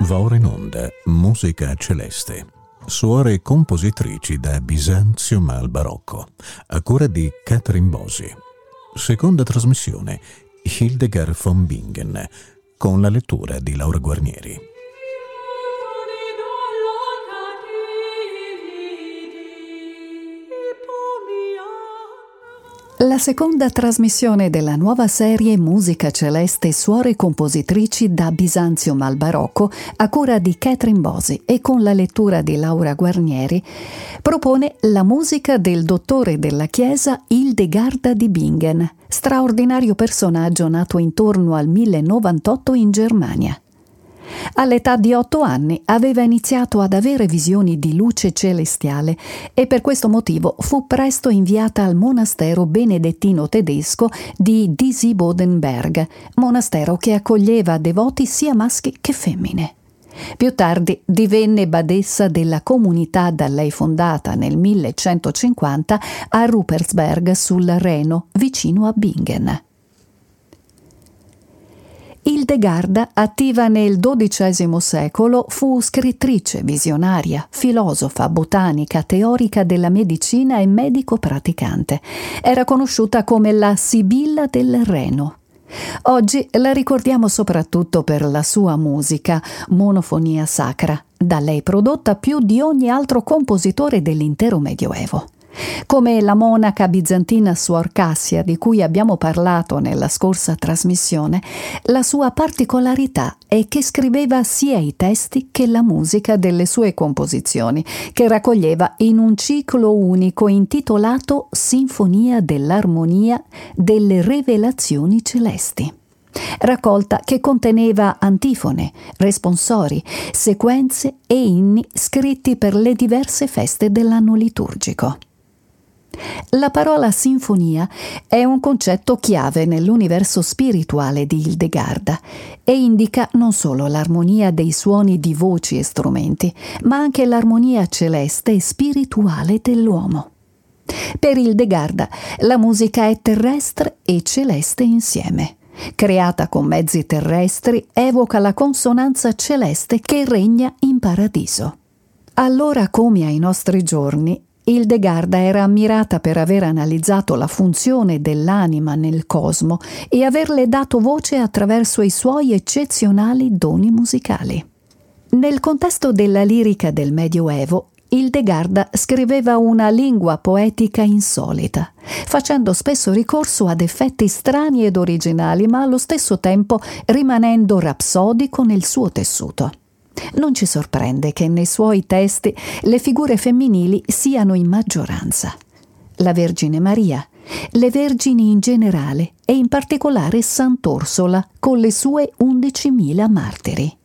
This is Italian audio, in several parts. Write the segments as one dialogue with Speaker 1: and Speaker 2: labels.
Speaker 1: Va ora in onda Musica Celeste. Suore compositrici da Bisanzio mal barocco, a cura di Catherine Bosi. Seconda trasmissione Hildegard von Bingen, con la lettura di Laura Guarnieri.
Speaker 2: La seconda trasmissione della nuova serie Musica Celeste Suore Compositrici da Bisanzio Malbarocco a cura di Catherine Bosi e con la lettura di Laura Guarnieri propone la musica del dottore della Chiesa Hildegarda di Bingen, straordinario personaggio nato intorno al 1098 in Germania. All'età di otto anni aveva iniziato ad avere visioni di luce celestiale e per questo motivo fu presto inviata al monastero benedettino tedesco di Disibodenberg, monastero che accoglieva devoti sia maschi che femmine. Più tardi divenne badessa della comunità da lei fondata nel 1150 a Rupersberg sul Reno, vicino a Bingen. Hildegarda, attiva nel XII secolo, fu scrittrice, visionaria, filosofa, botanica, teorica della medicina e medico praticante. Era conosciuta come la Sibilla del Reno. Oggi la ricordiamo soprattutto per la sua musica, monofonia sacra, da lei prodotta più di ogni altro compositore dell'intero Medioevo. Come la monaca bizantina Suor Cassia, di cui abbiamo parlato nella scorsa trasmissione, la sua particolarità è che scriveva sia i testi che la musica delle sue composizioni, che raccoglieva in un ciclo unico intitolato Sinfonia dell'armonia delle rivelazioni celesti raccolta che conteneva antifone, responsori, sequenze e inni scritti per le diverse feste dell'anno liturgico. La parola sinfonia è un concetto chiave nell'universo spirituale di Hildegarda e indica non solo l'armonia dei suoni di voci e strumenti, ma anche l'armonia celeste e spirituale dell'uomo. Per Hildegarda la musica è terrestre e celeste insieme. Creata con mezzi terrestri, evoca la consonanza celeste che regna in paradiso. Allora come ai nostri giorni, Hildegarda era ammirata per aver analizzato la funzione dell'anima nel cosmo e averle dato voce attraverso i suoi eccezionali doni musicali. Nel contesto della lirica del Medioevo, Hildegarda scriveva una lingua poetica insolita, facendo spesso ricorso ad effetti strani ed originali, ma allo stesso tempo rimanendo rapsodico nel suo tessuto. Non ci sorprende che nei suoi testi le figure femminili siano in maggioranza. La Vergine Maria, le vergini in generale e in particolare Sant'Orsola con le sue 11.000 martiri.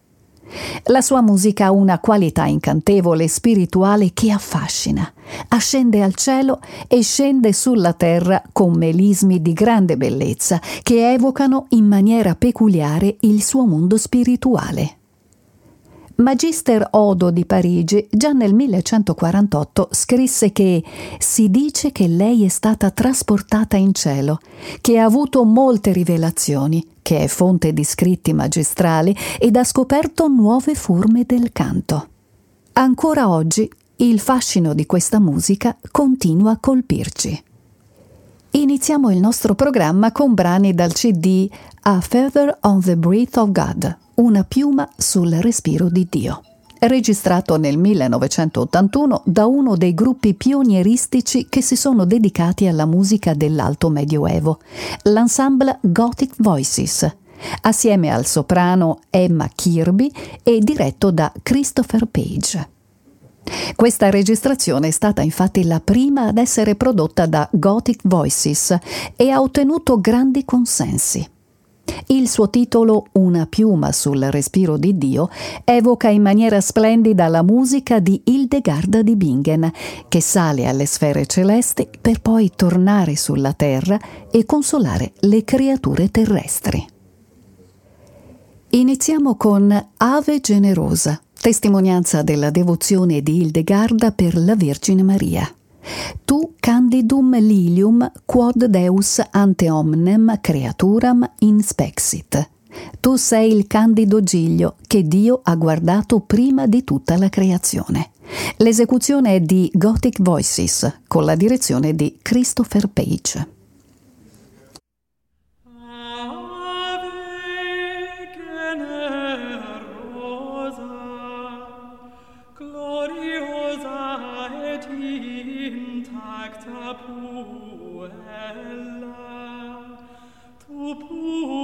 Speaker 2: La sua musica ha una qualità incantevole e spirituale che affascina, ascende al cielo e scende sulla terra con melismi di grande bellezza che evocano in maniera peculiare il suo mondo spirituale. Magister Odo di Parigi già nel 1148 scrisse che si dice che lei è stata trasportata in cielo, che ha avuto molte rivelazioni, che è fonte di scritti magistrali ed ha scoperto nuove forme del canto. Ancora oggi il fascino di questa musica continua a colpirci. Iniziamo il nostro programma con brani dal CD A Feather on the Breath of God una piuma sul respiro di Dio. Registrato nel 1981 da uno dei gruppi pionieristici che si sono dedicati alla musica dell'Alto Medioevo, l'ensemble Gothic Voices, assieme al soprano Emma Kirby e diretto da Christopher Page. Questa registrazione è stata infatti la prima ad essere prodotta da Gothic Voices e ha ottenuto grandi consensi. Il suo titolo Una piuma sul respiro di Dio evoca in maniera splendida la musica di Hildegarda di Bingen, che sale alle sfere celesti per poi tornare sulla terra e consolare le creature terrestri. Iniziamo con Ave Generosa, testimonianza della devozione di Hildegarda per la Vergine Maria.
Speaker 3: Tu candidum lilium quod Deus ante omnem creaturam inspexit. Tu sei il candido giglio che Dio ha guardato prima di tutta la creazione. L'esecuzione è di Gothic Voices con la direzione di Christopher Page.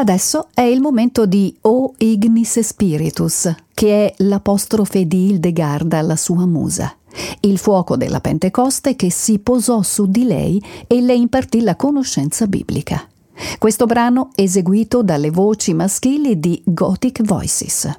Speaker 3: Adesso è il momento di O Ignis Spiritus, che è l'apostrofe di Hildegarda alla sua musa.
Speaker 4: il fuoco della Pentecoste che si posò su di lei e le impartì la conoscenza biblica. Questo brano eseguito dalle voci maschili di Gothic Voices.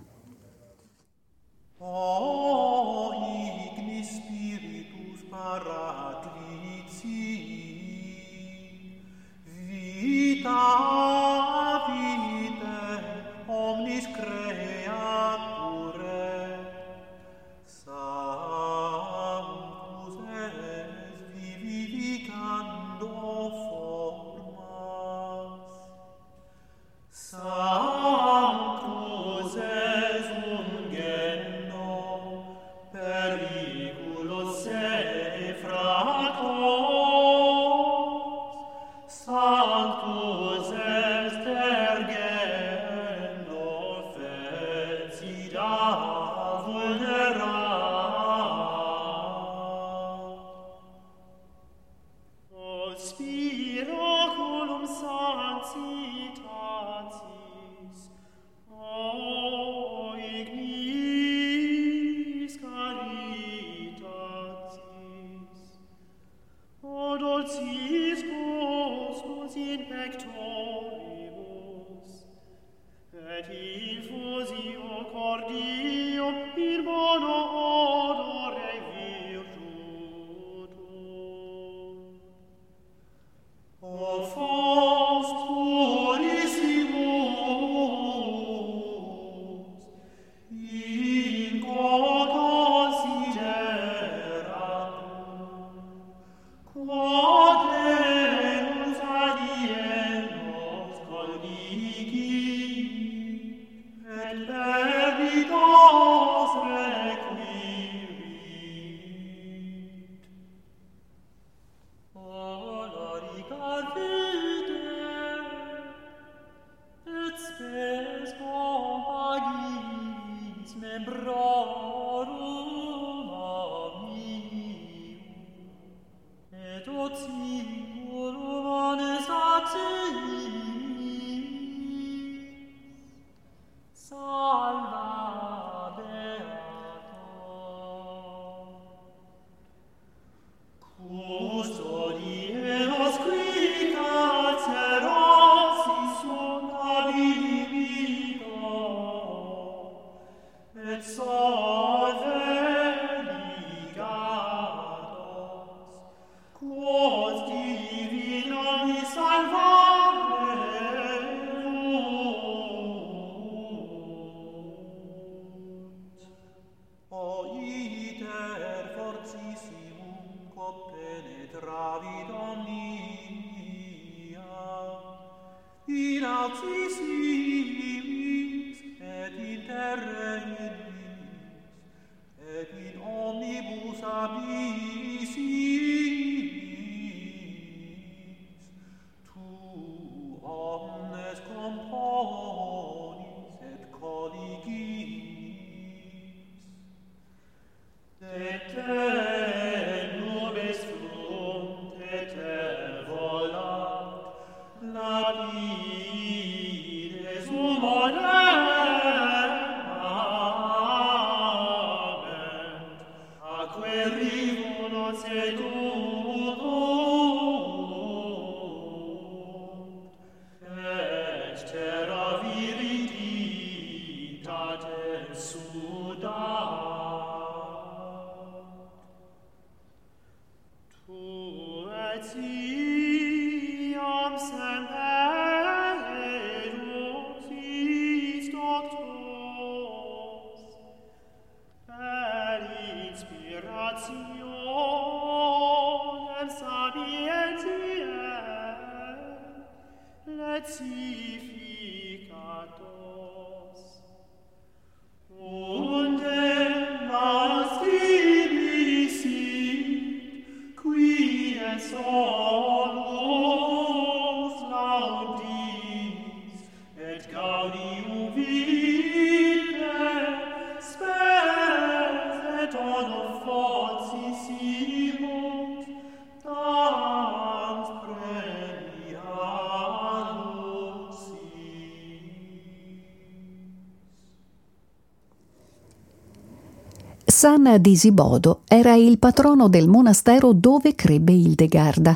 Speaker 3: San Disibodo era il patrono del monastero dove crebbe Ildegarda.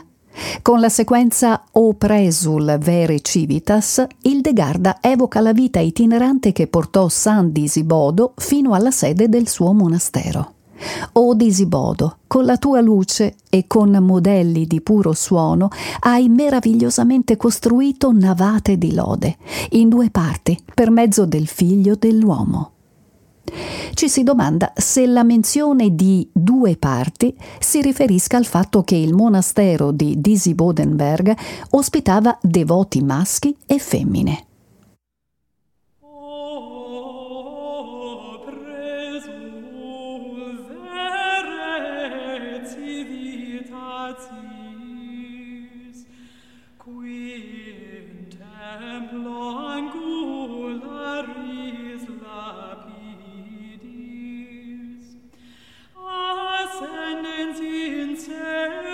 Speaker 3: Con la sequenza O presul vere civitas, Ildegarda evoca la vita itinerante che portò San Disibodo fino alla sede del suo monastero. O Disibodo, con la tua luce e con modelli di puro suono, hai meravigliosamente costruito navate di lode, in due parti, per mezzo del figlio dell'uomo. Ci si domanda se la menzione di due parti si riferisca al fatto che il monastero di Disibodenberg ospitava devoti maschi e femmine.
Speaker 2: say.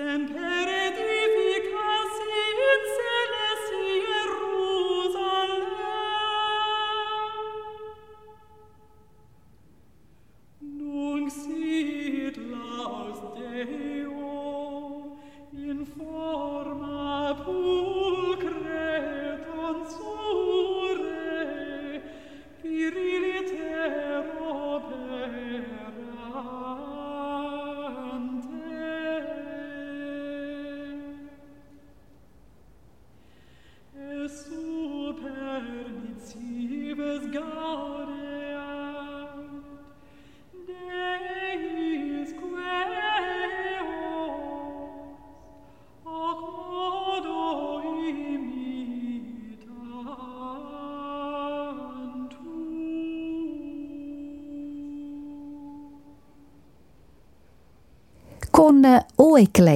Speaker 2: Tempere Dei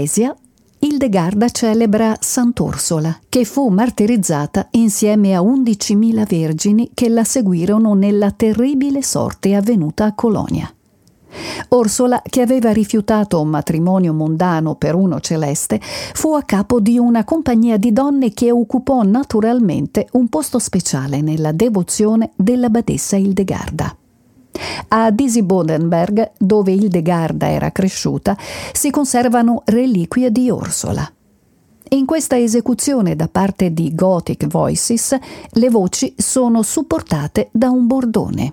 Speaker 2: O Ecclesia Ildegarda celebra Sant'Orsola, che fu martirizzata insieme a 11.000 vergini che la seguirono nella terribile sorte avvenuta a Colonia. Orsola, che aveva rifiutato un matrimonio mondano per uno celeste, fu a capo di una compagnia di donne che occupò naturalmente un posto speciale nella devozione della badessa Ildegarda. A Disibodenberg, dove Ildegarda era cresciuta, si conservano reliquie di Orsola. In questa esecuzione da parte di Gothic Voices le voci sono supportate da un bordone.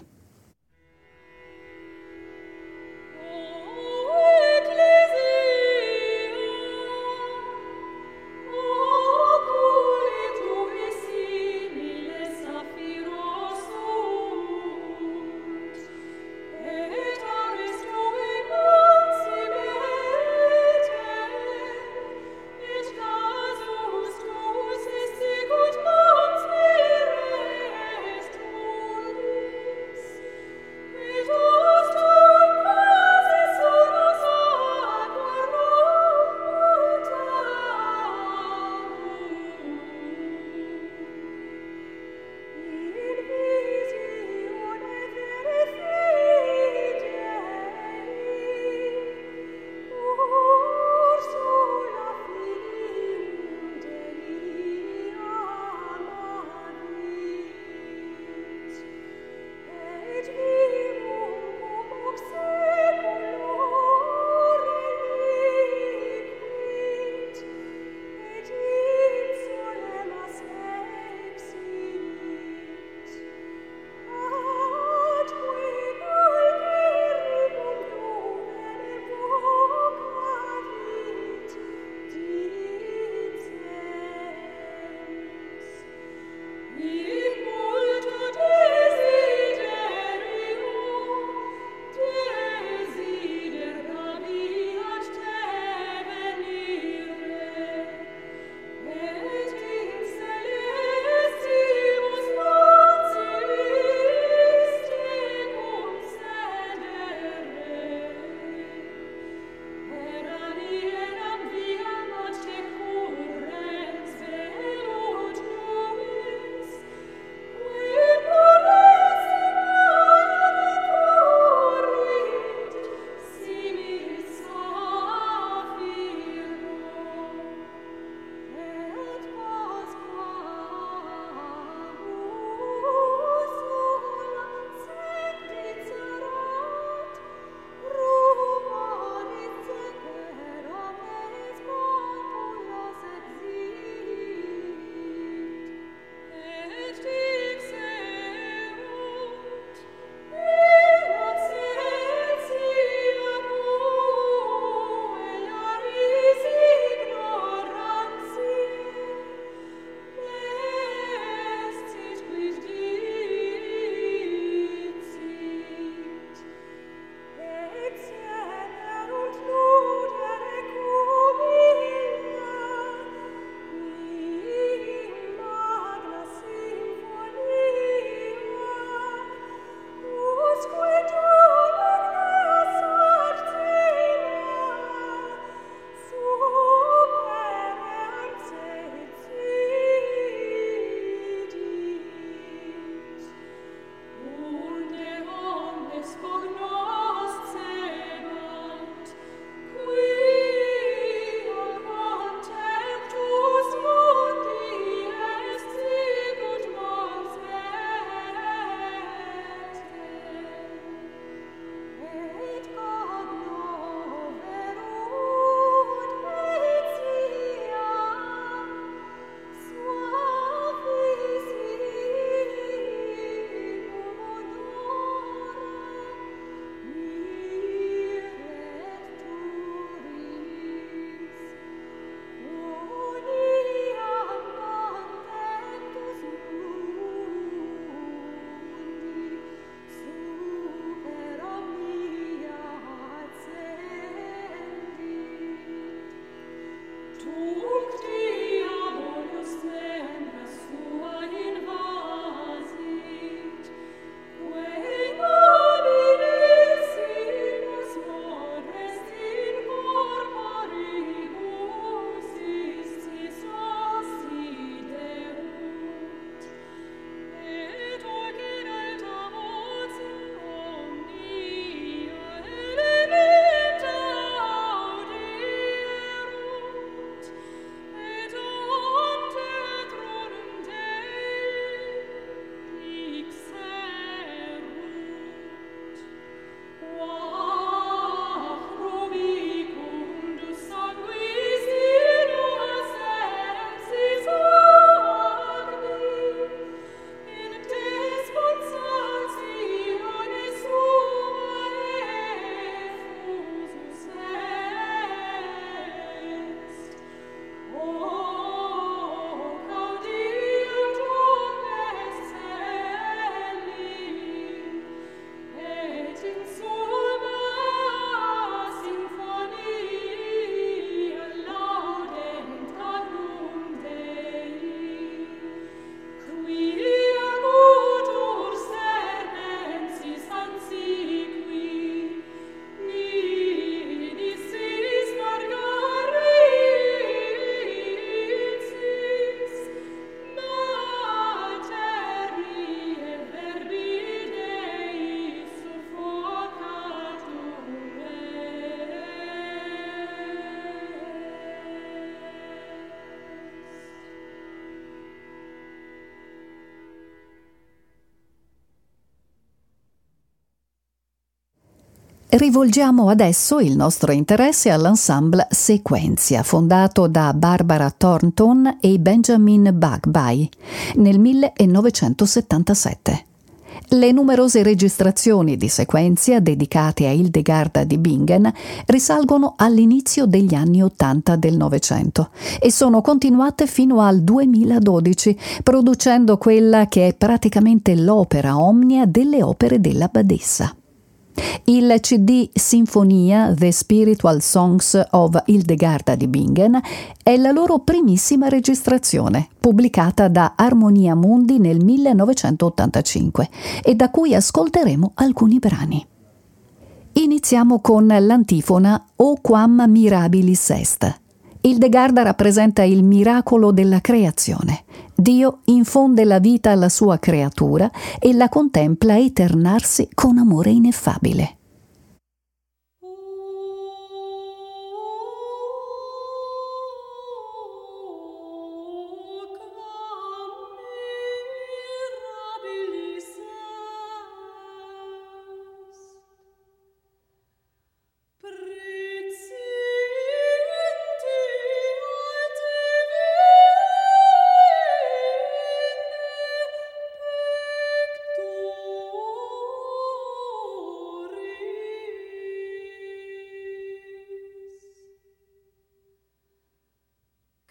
Speaker 3: Rivolgiamo adesso il nostro interesse all'ensemble Sequenzia, fondato da Barbara Thornton e Benjamin Bugby nel 1977. Le numerose registrazioni di Sequenzia dedicate a Hildegarda di Bingen risalgono all'inizio degli anni Ottanta del Novecento e sono continuate fino al 2012, producendo quella che è praticamente l'opera omnia delle opere della badessa. Il CD Sinfonia The Spiritual Songs of Hildegarda di Bingen è la loro primissima registrazione, pubblicata da Armonia Mundi nel 1985 e da cui ascolteremo alcuni brani. Iniziamo con l'antifona O quam mirabilis est. Hildegarda rappresenta il miracolo della creazione. Dio infonde la vita alla sua creatura e la contempla eternarsi con amore ineffabile.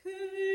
Speaker 3: E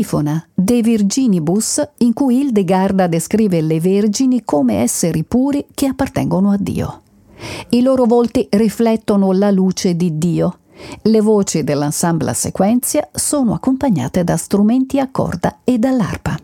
Speaker 3: antifona, De Virginibus, in cui Hildegarda descrive le vergini come esseri puri che appartengono a Dio. I loro volti riflettono la luce di Dio. Le voci dell'ensemble sequenzia sono accompagnate da strumenti a corda e dall'arpa.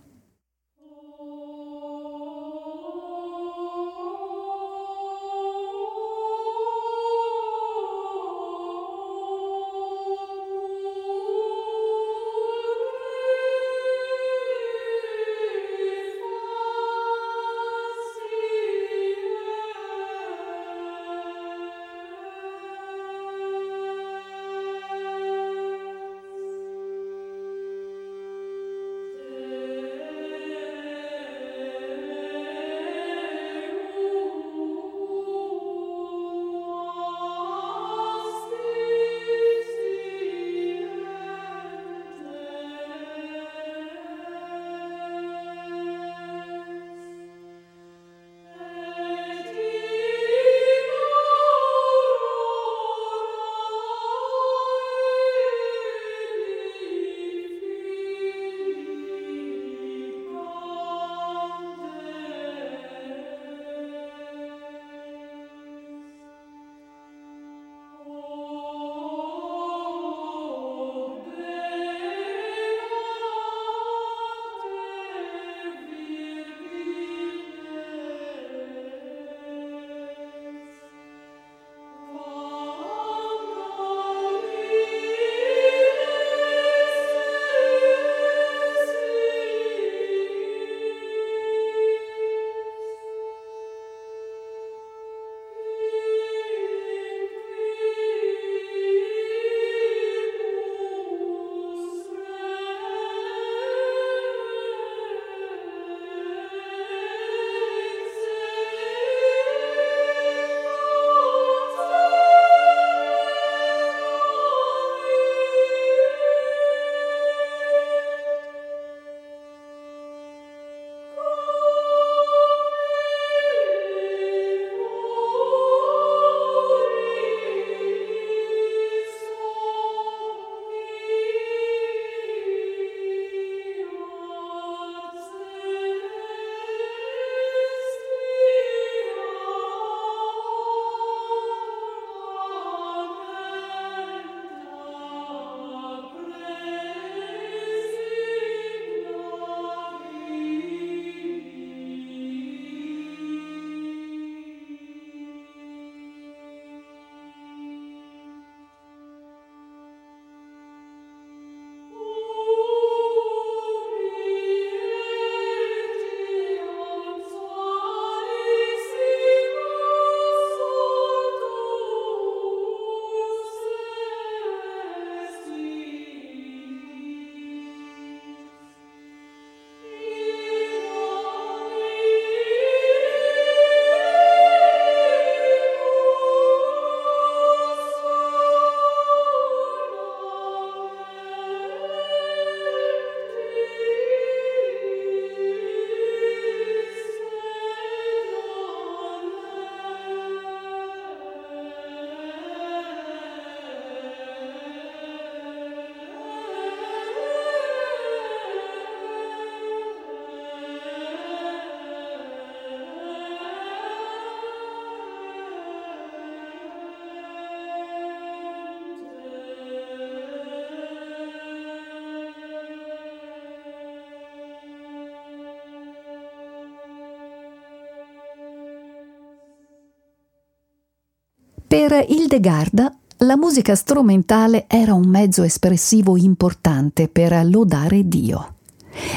Speaker 2: Per Hildegarda la musica strumentale era un mezzo espressivo importante per lodare Dio.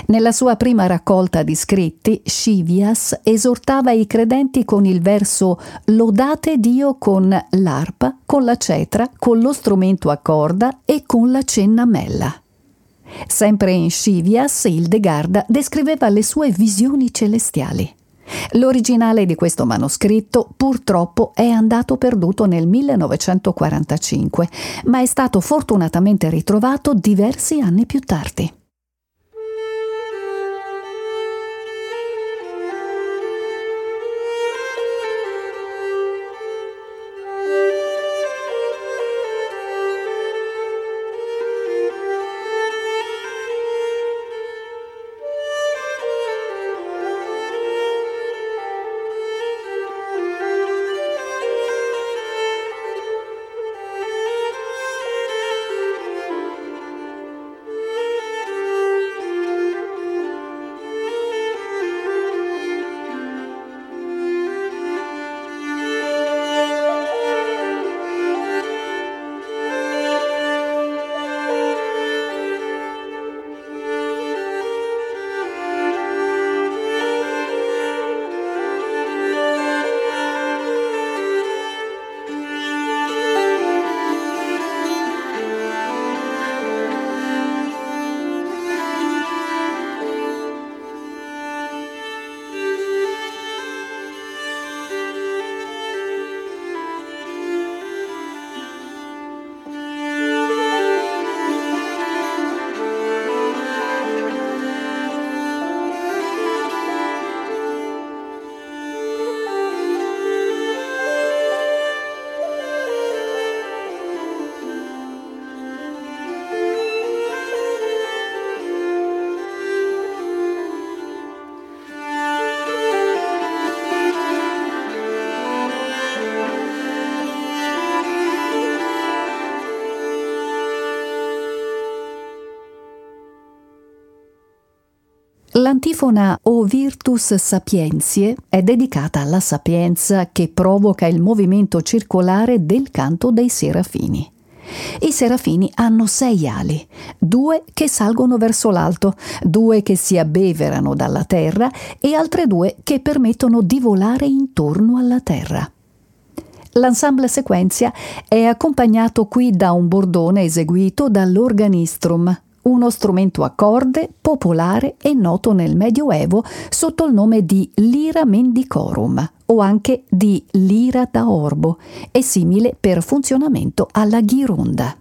Speaker 2: Nella sua prima raccolta di scritti, Scivias esortava i credenti con il verso Lodate Dio con l'arpa, con la cetra, con lo strumento a corda e con la cennamella. Sempre in Scivias, Hildegarda descriveva le sue visioni celestiali. L'originale di questo manoscritto purtroppo è andato perduto nel 1945, ma è stato fortunatamente ritrovato diversi anni più tardi. L'antifona O Virtus Sapientiae è dedicata alla sapienza che provoca il movimento circolare del canto dei serafini. I serafini hanno sei ali, due che salgono verso l'alto, due che si abbeverano dalla terra e altre due che permettono di volare intorno alla terra. L'ensemble sequenzia è accompagnato qui da un bordone eseguito dall'organistrum, uno strumento a corde popolare e noto nel Medioevo sotto il nome di lira mendicorum o anche di lira da orbo e simile per funzionamento alla ghironda.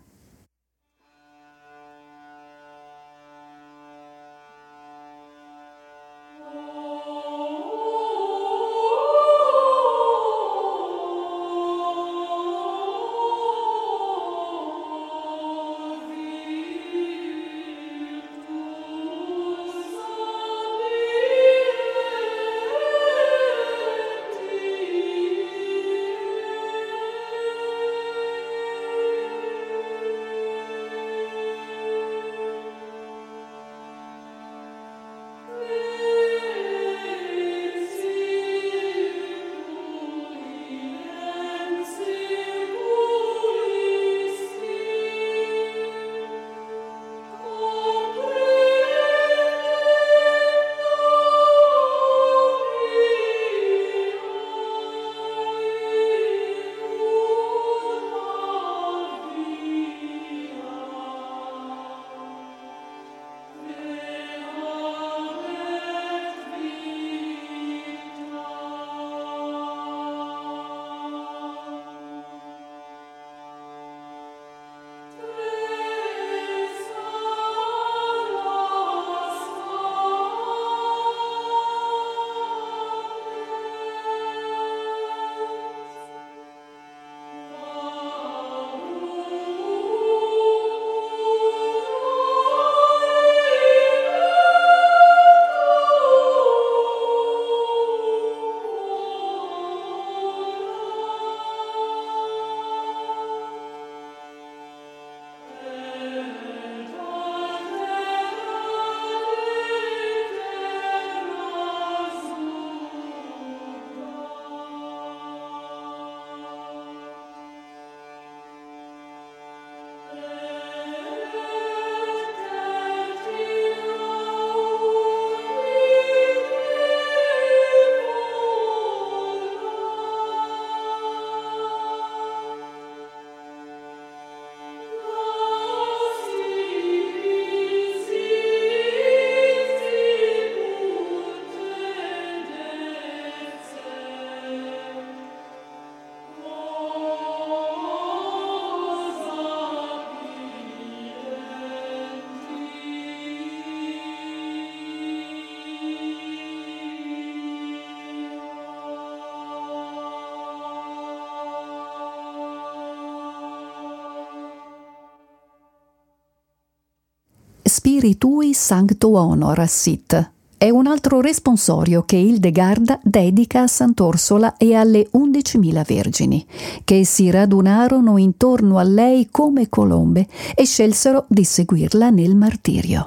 Speaker 2: Spiritui Sancto Honor Sit. È un altro responsorio che Hildegarda dedica a Sant'Orsola e alle 11.000 vergini, che si radunarono intorno a lei come colombe e scelsero di seguirla nel martirio.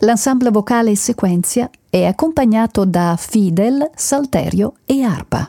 Speaker 2: L'ensemble vocale sequenzia è accompagnato da fidel, salterio e arpa.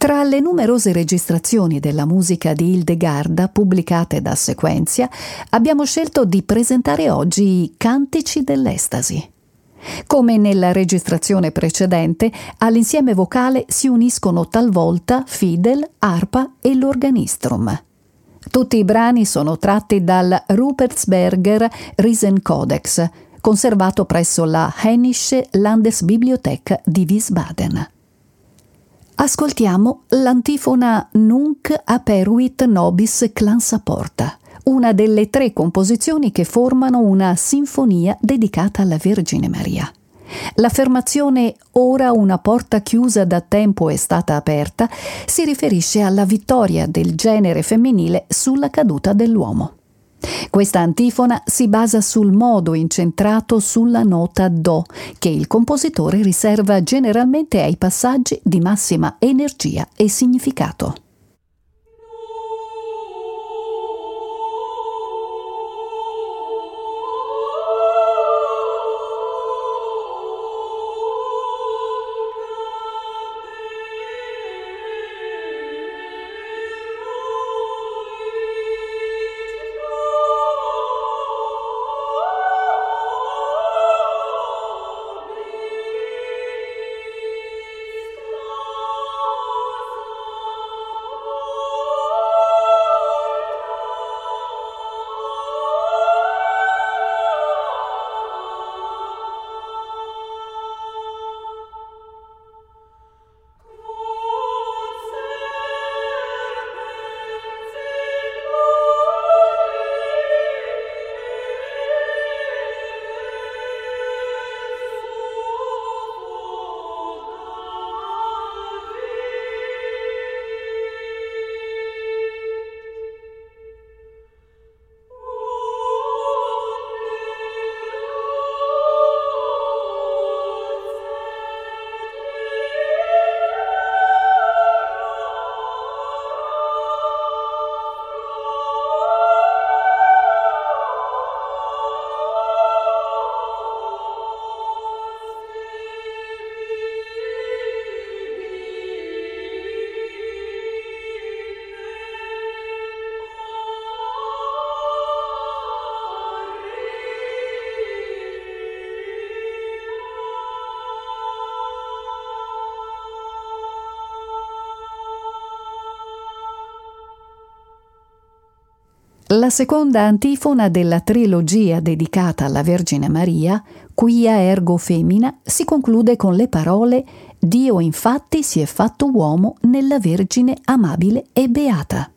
Speaker 3: Tra le numerose registrazioni della musica di Hildegarda pubblicate da Sequenzia, abbiamo scelto di presentare oggi i Cantici dell'Estasi. Come nella registrazione precedente, all'insieme vocale si uniscono talvolta fidel, arpa e l'organistrum. Tutti i brani sono tratti dal Rupertsberger Riesencodex, conservato presso la Heinische Landesbibliothek di Wiesbaden. Ascoltiamo l'antifona Nunc aperuit nobis clansaporta, una delle tre composizioni che formano una sinfonia dedicata alla Vergine Maria. L'affermazione ora una porta chiusa da tempo è stata aperta si riferisce alla vittoria del genere femminile sulla caduta dell'uomo. Questa antifona si basa sul modo incentrato sulla nota Do, che il compositore riserva generalmente ai passaggi di massima energia e significato. La seconda antifona della trilogia dedicata alla Vergine Maria, Quia ergo femina, si conclude con le parole Dio infatti si è fatto uomo nella Vergine amabile e beata.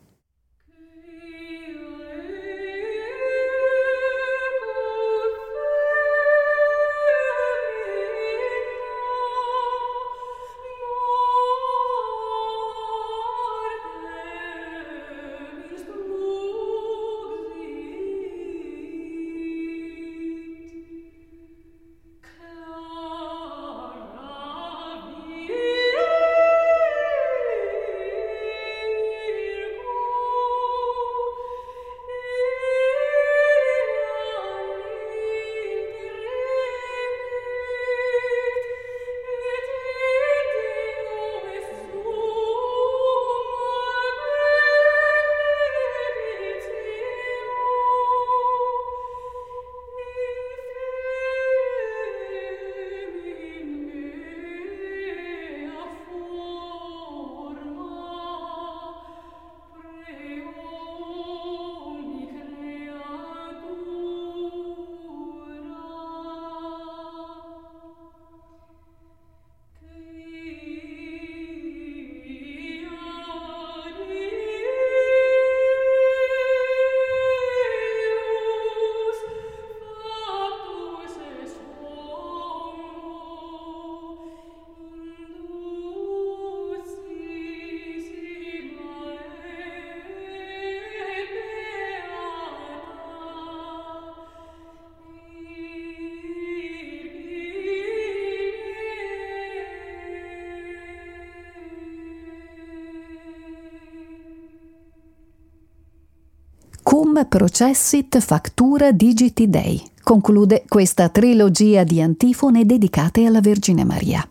Speaker 3: Processit factura digiti Dei. Conclude questa trilogia di antifone dedicate alla Vergine Maria.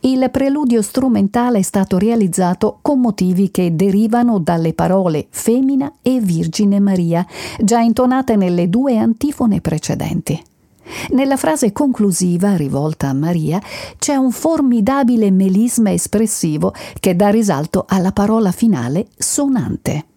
Speaker 2: Il preludio strumentale è stato realizzato con motivi che derivano dalle parole femmina e Virgine Maria, già intonate nelle due antifone precedenti. Nella frase conclusiva, rivolta a Maria, c'è un formidabile melisma espressivo che dà risalto alla parola finale sonante.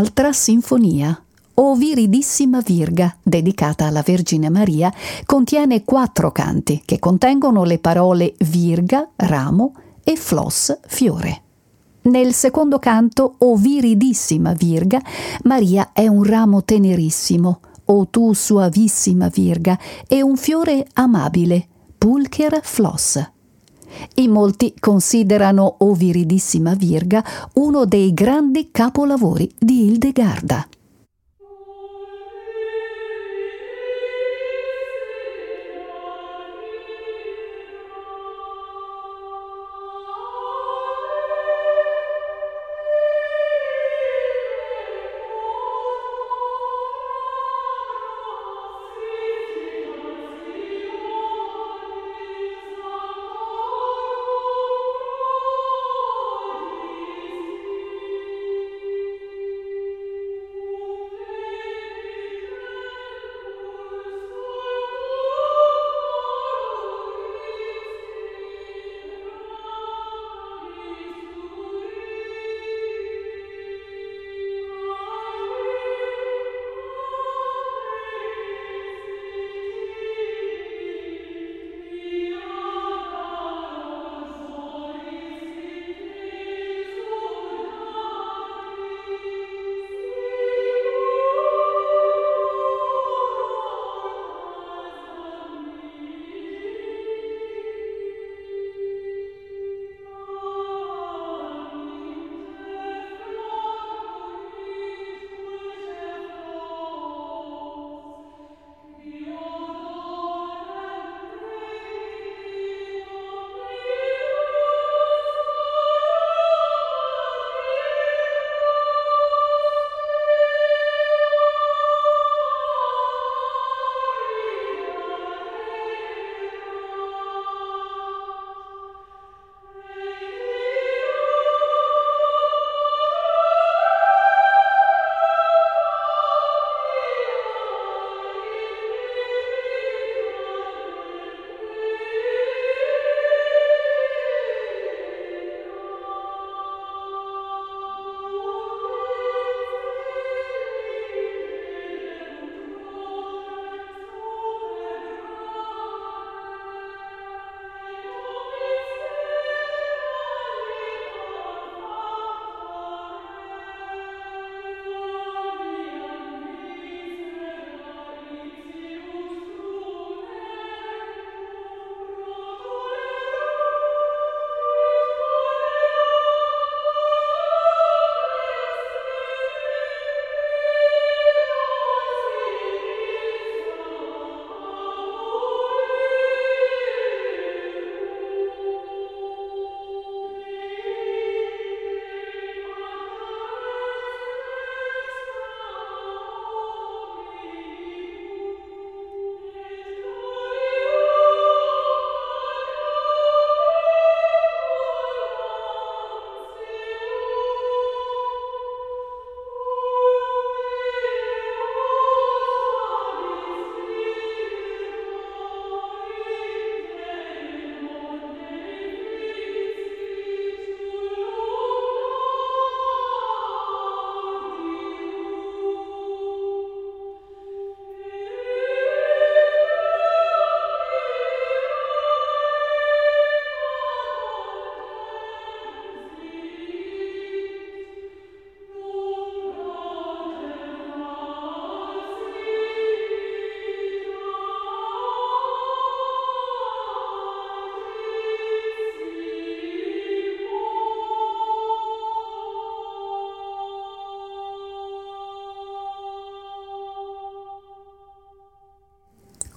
Speaker 2: Un'altra sinfonia, O Viridissima Virga, dedicata alla Vergine Maria, contiene quattro canti che contengono le parole virga, ramo e flos, fiore. Nel secondo canto, O viridissima Virga, Maria è un ramo tenerissimo, O tu suavissima Virga, e un fiore amabile, Pulcher Floss. In molti considerano O viridissima Virga uno dei grandi capolavori di Hildegarda.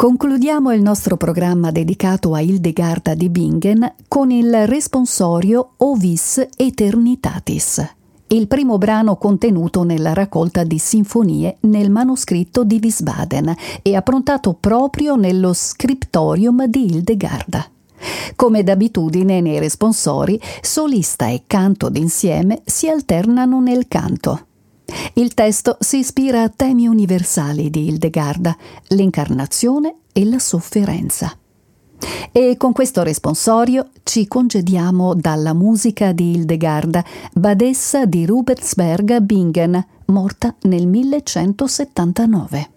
Speaker 2: Concludiamo il nostro programma dedicato a Hildegarda di Bingen con il responsorio Ovis Eternitatis, il primo brano contenuto nella raccolta di sinfonie nel manoscritto di Wiesbaden e approntato proprio nello scriptorium di Hildegarda. Come d'abitudine nei responsori, solista e canto d'insieme si alternano nel canto. Il testo si ispira a temi universali di Hildegarda, l'incarnazione e la sofferenza. E con questo responsorio ci congediamo dalla musica di Hildegarda, badessa di Rubersberg Bingen,
Speaker 3: morta nel 1179.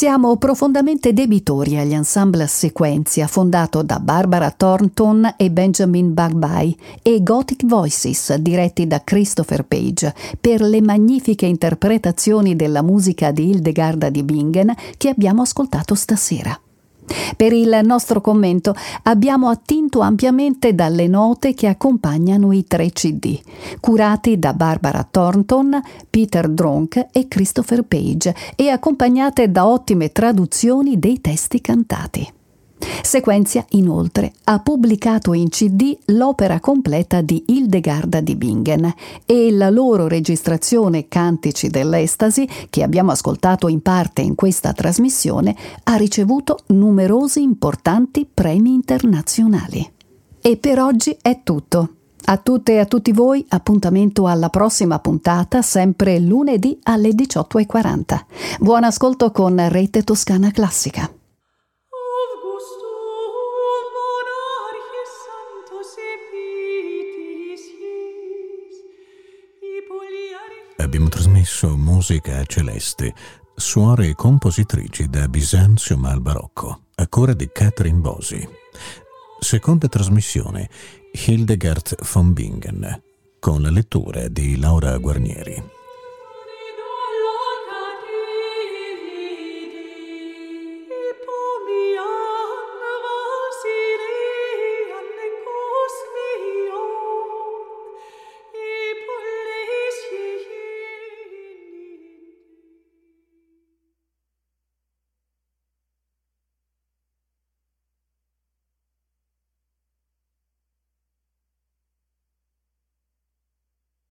Speaker 2: Siamo profondamente debitori agli ensemble Sequenzia, fondato da Barbara Thornton e Benjamin Bagbai, e Gothic Voices, diretti da Christopher Page, per le magnifiche interpretazioni della musica di Hildegarda di Bingen che abbiamo ascoltato stasera. Per il nostro commento abbiamo attinto ampiamente dalle note che accompagnano i tre CD, curati da Barbara Thornton, Peter Dronk e Christopher Page e accompagnate da ottime traduzioni dei testi cantati. Sequenzia, inoltre, ha pubblicato in CD l'opera completa di Hildegarda di Bingen e la loro registrazione Cantici dell'Estasi, che abbiamo ascoltato in parte in questa trasmissione, ha ricevuto numerosi importanti premi internazionali. E per oggi è tutto. A tutte e a tutti voi appuntamento alla prossima puntata, sempre lunedì alle 18.40. Buon ascolto con Rete Toscana Classica.
Speaker 1: Abbiamo trasmesso musica celeste, suore e compositrici da Bisanzio al barocco, a cura di Catherine Bosi. Seconda trasmissione, Hildegard von Bingen, con la lettura di Laura Guarnieri.